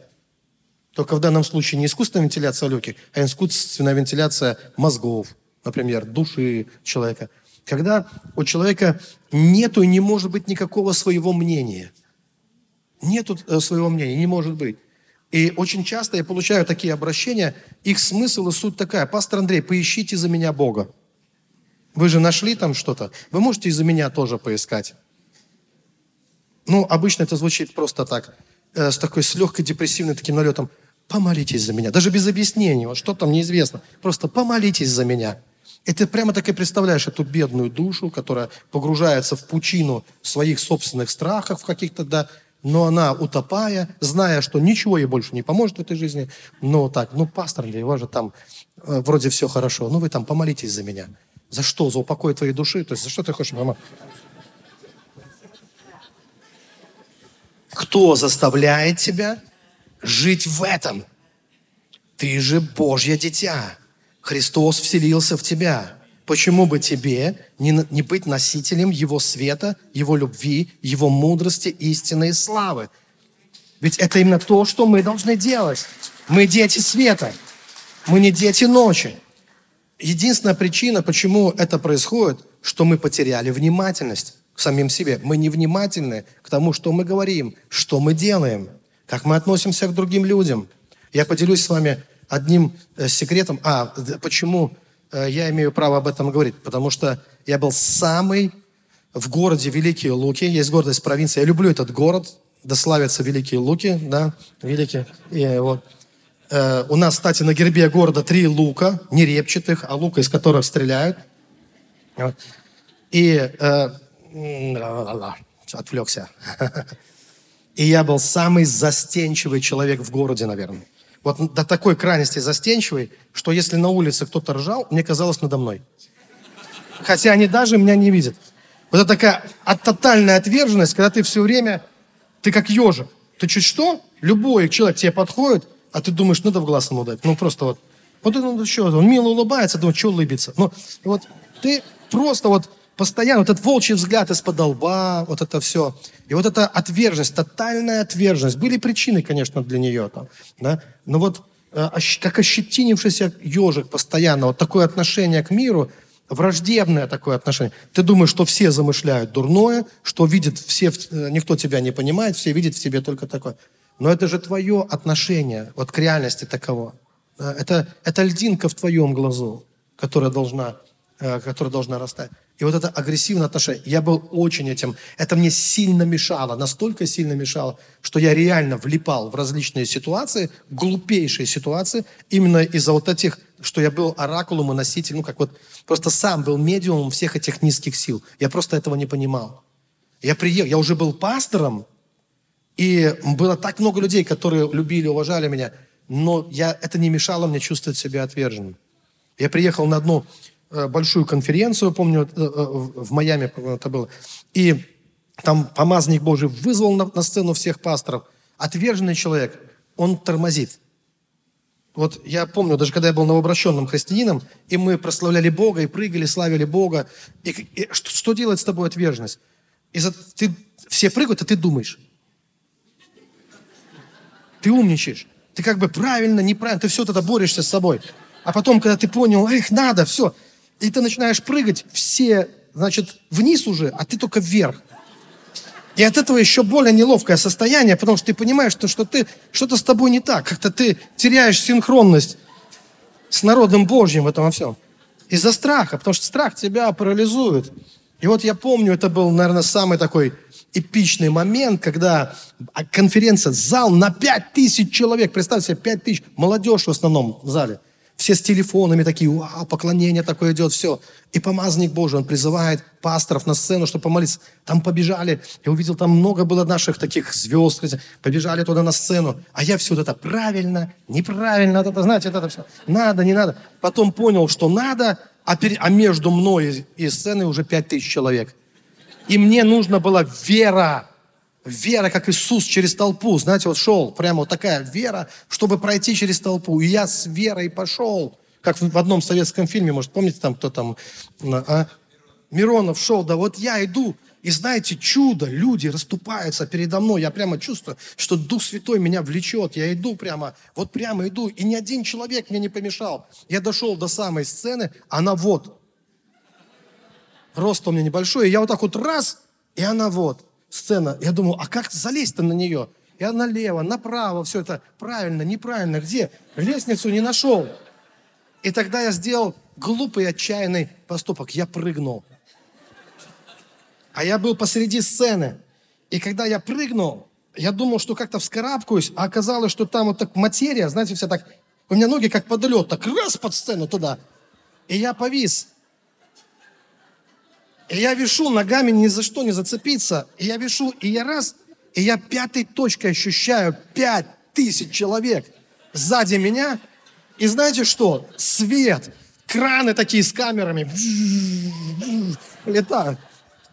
Только в данном случае не искусственная вентиляция легких, а искусственная вентиляция мозгов, например, души человека. Когда у человека нету и не может быть никакого своего мнения. Нету э, своего мнения, не может быть. И очень часто я получаю такие обращения, их смысл и суть такая. Пастор Андрей, поищите за меня Бога. Вы же нашли там что-то. Вы можете из-за меня тоже поискать. Ну, обычно это звучит просто так, э, с такой, с легкой депрессивным таким налетом. Помолитесь за меня. Даже без объяснений, вот что там неизвестно. Просто помолитесь за меня. И ты прямо так и представляешь эту бедную душу, которая погружается в пучину своих собственных страхов каких-то, да, но она, утопая, зная, что ничего ей больше не поможет в этой жизни, но так, ну, пастор, у вас же там э, вроде все хорошо, ну, вы там помолитесь за меня. За что? За упокой твоей души? То есть за что ты хочешь, мама? Кто заставляет тебя жить в этом? Ты же Божье дитя. Христос вселился в тебя. Почему бы тебе не, не быть носителем Его света, Его любви, Его мудрости, истины и славы? Ведь это именно то, что мы должны делать. Мы дети света. Мы не дети ночи. Единственная причина, почему это происходит, что мы потеряли внимательность к самим себе. Мы невнимательны к тому, что мы говорим, что мы делаем, как мы относимся к другим людям. Я поделюсь с вами одним э, секретом. А, почему э, я имею право об этом говорить? Потому что я был самый в городе Великие Луки. Есть гордость провинции. Я люблю этот город. Да славятся Великие Луки, да, великие. И вот. Э, у нас, кстати, на гербе города три лука, не репчатых, а лука, из которых стреляют. И э, отвлекся. И я был самый застенчивый человек в городе, наверное. Вот до такой крайности застенчивый, что если на улице кто-то ржал, мне казалось надо мной. Хотя они даже меня не видят. Вот это такая от, тотальная отверженность, когда ты все время, ты как ежик. Ты чуть что, любой человек тебе подходит, а ты думаешь, надо в глаз ему дать. Ну, просто вот. Вот это, ну, что, он мило улыбается, думаю, что улыбиться. Ну, вот ты просто вот постоянно, вот этот волчий взгляд из-под лба, вот это все. И вот эта отверженность, тотальная отверженность. Были причины, конечно, для нее там, да. Но вот э, как ощетинившийся ежик постоянно, вот такое отношение к миру, враждебное такое отношение. Ты думаешь, что все замышляют дурное, что видят все, э, никто тебя не понимает, все видят в тебе только такое. Но это же твое отношение вот к реальности таково. Это, это льдинка в твоем глазу, которая должна, э, которая должна растать. И вот это агрессивное отношение. Я был очень этим. Это мне сильно мешало, настолько сильно мешало, что я реально влипал в различные ситуации, глупейшие ситуации, именно из-за вот этих, что я был оракулом и носителем, ну как вот просто сам был медиумом всех этих низких сил. Я просто этого не понимал. Я приехал, я уже был пастором, и было так много людей, которые любили, уважали меня, но я, это не мешало мне чувствовать себя отверженным. Я приехал на одну э, большую конференцию, помню, э, э, в Майами это было, и там помазанник Божий вызвал на, на сцену всех пасторов. Отверженный человек, он тормозит. Вот я помню, даже когда я был новообращенным христианином, и мы прославляли Бога, и прыгали, славили Бога. И, и что, что делает с тобой отверженность? И за, ты, все прыгают, а ты думаешь. Ты умничаешь. Ты как бы правильно, неправильно, ты все это борешься с собой. А потом, когда ты понял, эх, надо, все, и ты начинаешь прыгать, все, значит, вниз уже, а ты только вверх. И от этого еще более неловкое состояние, потому что ты понимаешь, что, что ты, что-то с тобой не так, как-то ты теряешь синхронность с народом Божьим в этом во всем. Из-за страха, потому что страх тебя парализует. И вот я помню, это был, наверное, самый такой эпичный момент, когда конференция, зал на 5 тысяч человек, представьте себе, 5 тысяч, молодежь в основном в зале. Все с телефонами такие, вау, поклонение такое идет, все. И помазанник Божий, он призывает пасторов на сцену, чтобы помолиться. Там побежали, я увидел, там много было наших таких звезд, побежали туда на сцену. А я все вот это правильно, неправильно, это, знаете, это все, надо, не надо. Потом понял, что надо, а, пер... а между мной и сценой уже пять тысяч человек. И мне нужна была вера. Вера, как Иисус через толпу. Знаете, вот шел, прямо вот такая вера, чтобы пройти через толпу. И я с верой пошел. Как в одном советском фильме, может, помните, там кто там, а? Миронов шел, да вот я иду, и знаете, чудо, люди расступаются передо мной. Я прямо чувствую, что Дух Святой меня влечет. Я иду прямо, вот прямо иду. И ни один человек мне не помешал. Я дошел до самой сцены, она вот рост у меня небольшой, и я вот так вот раз, и она вот, сцена. Я думаю, а как залезть-то на нее? Я налево, направо, все это правильно, неправильно, где? Лестницу не нашел. И тогда я сделал глупый, отчаянный поступок. Я прыгнул. А я был посреди сцены. И когда я прыгнул, я думал, что как-то вскарабкаюсь, а оказалось, что там вот так материя, знаете, вся так... У меня ноги как под лед, так раз под сцену туда. И я повис. И я вешу ногами ни за что не зацепиться. И я вешу, и я раз, и я пятой точкой ощущаю пять тысяч человек сзади меня. И знаете что? Свет, краны такие с камерами летают.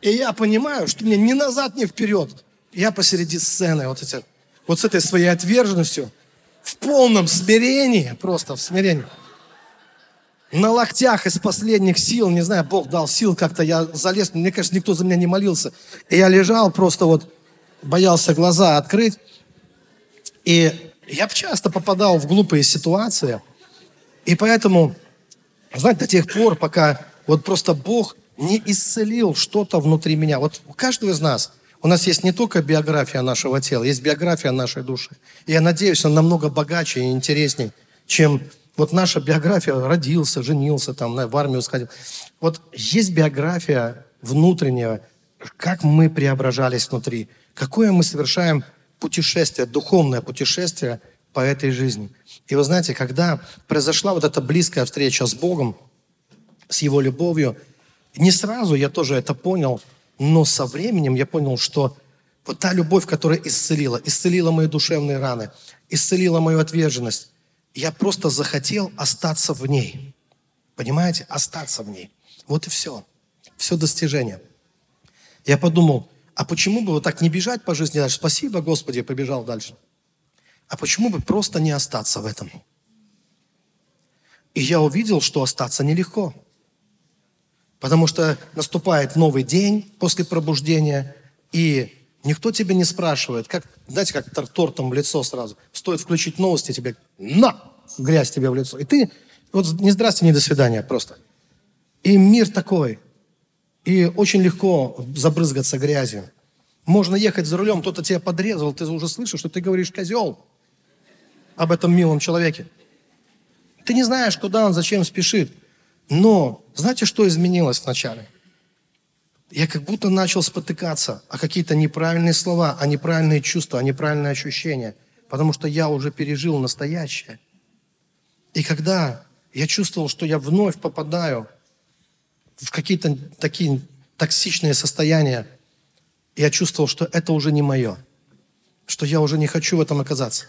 И я понимаю, что мне ни назад, ни вперед. Я посреди сцены вот, эти, вот с этой своей отверженностью, в полном смирении, просто в смирении на локтях из последних сил, не знаю, Бог дал сил как-то, я залез, мне кажется, никто за меня не молился. И я лежал просто вот, боялся глаза открыть. И я часто попадал в глупые ситуации. И поэтому, знаете, до тех пор, пока вот просто Бог не исцелил что-то внутри меня. Вот у каждого из нас, у нас есть не только биография нашего тела, есть биография нашей души. И я надеюсь, она намного богаче и интереснее, чем вот наша биография, родился, женился, там, в армию сходил. Вот есть биография внутренняя, как мы преображались внутри, какое мы совершаем путешествие, духовное путешествие по этой жизни. И вы знаете, когда произошла вот эта близкая встреча с Богом, с Его любовью, не сразу я тоже это понял, но со временем я понял, что вот та любовь, которая исцелила, исцелила мои душевные раны, исцелила мою отверженность, я просто захотел остаться в ней. Понимаете? Остаться в ней. Вот и все. Все достижение. Я подумал, а почему бы вот так не бежать по жизни дальше? Спасибо, Господи, побежал дальше. А почему бы просто не остаться в этом? И я увидел, что остаться нелегко. Потому что наступает новый день после пробуждения, и никто тебя не спрашивает, как, знаете, как тортом в лицо сразу. Стоит включить новости, тебе на, грязь тебе в лицо. И ты, вот не здрасте, не до свидания просто. И мир такой. И очень легко забрызгаться грязью. Можно ехать за рулем, кто-то тебя подрезал, ты уже слышишь, что ты говоришь «козел» об этом милом человеке. Ты не знаешь, куда он, зачем спешит. Но знаете, что изменилось вначале? Я как будто начал спотыкаться о какие-то неправильные слова, о неправильные чувства, о неправильные ощущения, потому что я уже пережил настоящее. И когда я чувствовал, что я вновь попадаю в какие-то такие токсичные состояния, я чувствовал, что это уже не мое, что я уже не хочу в этом оказаться.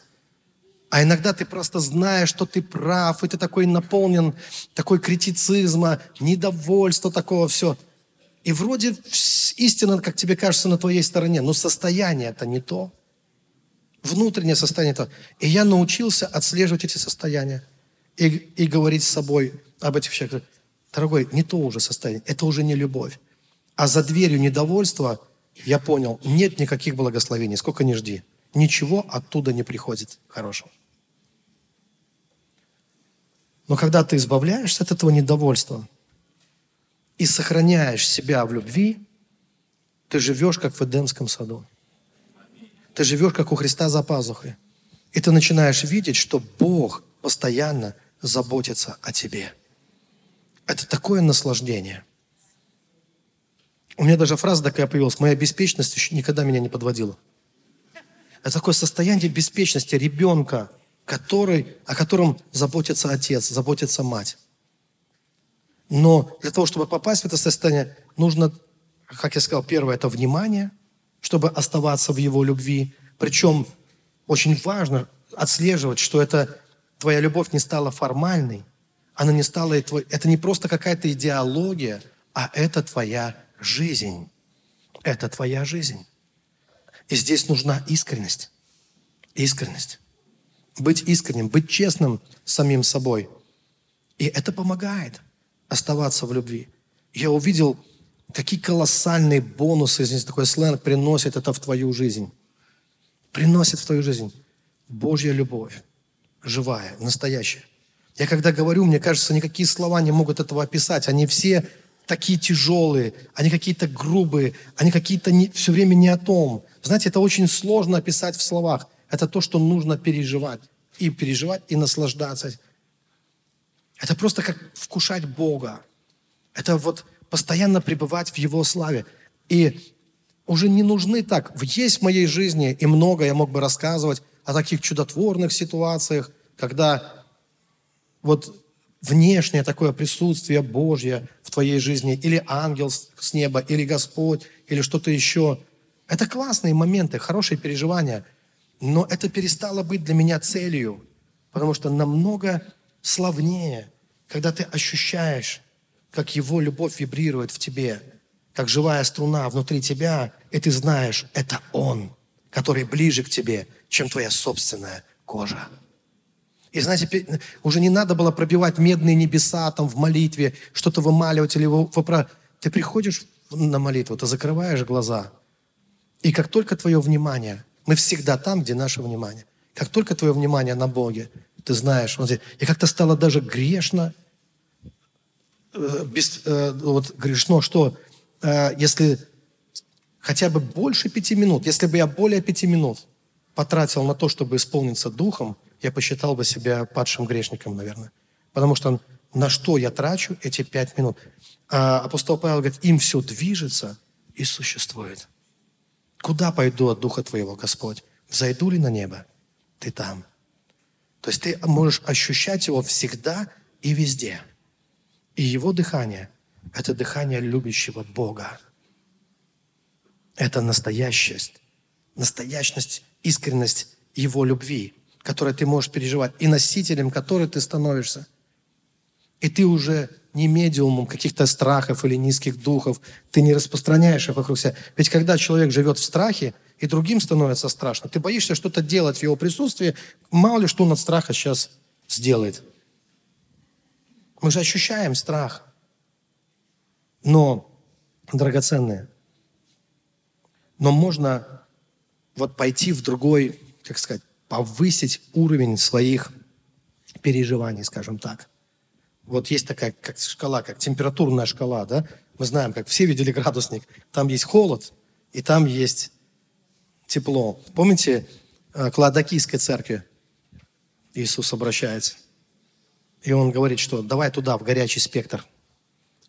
А иногда ты просто знаешь, что ты прав, и ты такой наполнен такой критицизма, недовольства такого все. И вроде истина, как тебе кажется, на твоей стороне, но состояние это не то. Внутреннее состояние то. И я научился отслеживать эти состояния и, и говорить с собой об этих вещах. Дорогой, не то уже состояние, это уже не любовь. А за дверью недовольства, я понял, нет никаких благословений, сколько ни жди. Ничего оттуда не приходит хорошего. Но когда ты избавляешься от этого недовольства и сохраняешь себя в любви, ты живешь, как в Эдемском саду. Ты живешь, как у Христа за пазухой. И ты начинаешь видеть, что Бог постоянно заботится о тебе. Это такое наслаждение. У меня даже фраза такая появилась. Моя беспечность еще никогда меня не подводила. Это такое состояние беспечности ребенка, который, о котором заботится отец, заботится мать. Но для того, чтобы попасть в это состояние, нужно, как я сказал, первое – это внимание, чтобы оставаться в его любви. Причем очень важно отслеживать, что это твоя любовь не стала формальной, она не стала, это не просто какая-то идеология, а это твоя жизнь. Это твоя жизнь. И здесь нужна искренность. Искренность быть искренним, быть честным с самим собой. И это помогает оставаться в любви. Я увидел, какие колоссальные бонусы, здесь такой сленг, приносит это в твою жизнь. Приносит в твою жизнь Божья любовь, живая, настоящая. Я когда говорю, мне кажется, никакие слова не могут этого описать. Они все такие тяжелые, они какие-то грубые, они какие-то не, все время не о том. Знаете, это очень сложно описать в словах. Это то, что нужно переживать. И переживать, и наслаждаться. Это просто как вкушать Бога. Это вот постоянно пребывать в Его славе. И уже не нужны так. Есть в моей жизни, и много я мог бы рассказывать о таких чудотворных ситуациях, когда вот внешнее такое присутствие Божье в твоей жизни, или ангел с неба, или Господь, или что-то еще. Это классные моменты, хорошие переживания – но это перестало быть для меня целью, потому что намного славнее, когда ты ощущаешь, как Его любовь вибрирует в тебе, как живая струна внутри тебя, и ты знаешь, это Он, который ближе к тебе, чем твоя собственная кожа. И знаете, уже не надо было пробивать медные небеса там в молитве, что-то вымаливать или вопро... Ты приходишь на молитву, ты закрываешь глаза, и как только твое внимание мы всегда там, где наше внимание. Как только твое внимание на Боге, ты знаешь, он здесь. И как-то стало даже грешно, э, без, э, вот грешно, что э, если хотя бы больше пяти минут, если бы я более пяти минут потратил на то, чтобы исполниться Духом, я посчитал бы себя падшим грешником, наверное. Потому что на что я трачу эти пять минут? А апостол Павел говорит, им все движется и существует. Куда пойду от Духа Твоего, Господь? Зайду ли на небо? Ты там. То есть ты можешь ощущать Его всегда и везде. И Его дыхание – это дыхание любящего Бога. Это настоящесть, настоящность, искренность Его любви, которую ты можешь переживать, и носителем которой ты становишься. И ты уже не медиумом каких-то страхов или низких духов, ты не распространяешь их вокруг себя. Ведь когда человек живет в страхе, и другим становится страшно, ты боишься что-то делать в его присутствии, мало ли что он от страха сейчас сделает. Мы же ощущаем страх. Но, драгоценные, но можно вот пойти в другой, как сказать, повысить уровень своих переживаний, скажем так. Вот есть такая как шкала, как температурная шкала, да? Мы знаем, как все видели градусник. Там есть холод, и там есть тепло. Помните, э, к Ладокийской церкви Иисус обращается. И он говорит, что давай туда, в горячий спектр.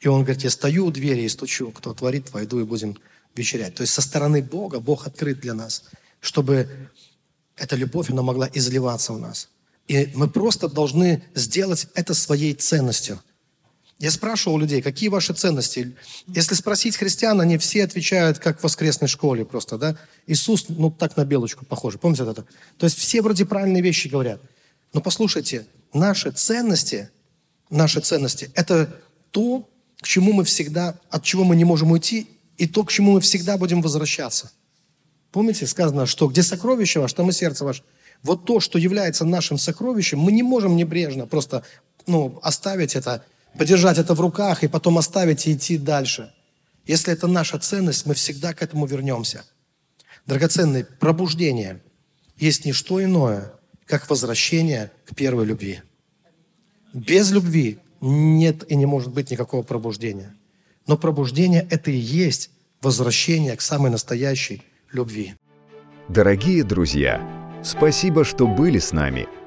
И он говорит, я стою у двери и стучу. Кто отворит, войду и будем вечерять. То есть со стороны Бога Бог открыт для нас, чтобы эта любовь, она могла изливаться у нас. И мы просто должны сделать это своей ценностью. Я спрашивал людей, какие ваши ценности? Если спросить христиан, они все отвечают, как в воскресной школе просто, да? Иисус, ну, так на белочку похоже. Помните это? То есть все вроде правильные вещи говорят. Но послушайте, наши ценности, наши ценности – это то, к чему мы всегда, от чего мы не можем уйти, и то, к чему мы всегда будем возвращаться. Помните, сказано, что где сокровище ваше, там и сердце ваше. Вот то, что является нашим сокровищем, мы не можем небрежно просто ну, оставить это, подержать это в руках и потом оставить и идти дальше. Если это наша ценность, мы всегда к этому вернемся. Драгоценное пробуждение есть не что иное, как возвращение к первой любви. Без любви нет и не может быть никакого пробуждения. Но пробуждение – это и есть возвращение к самой настоящей любви. Дорогие друзья, спасибо, что были с нами.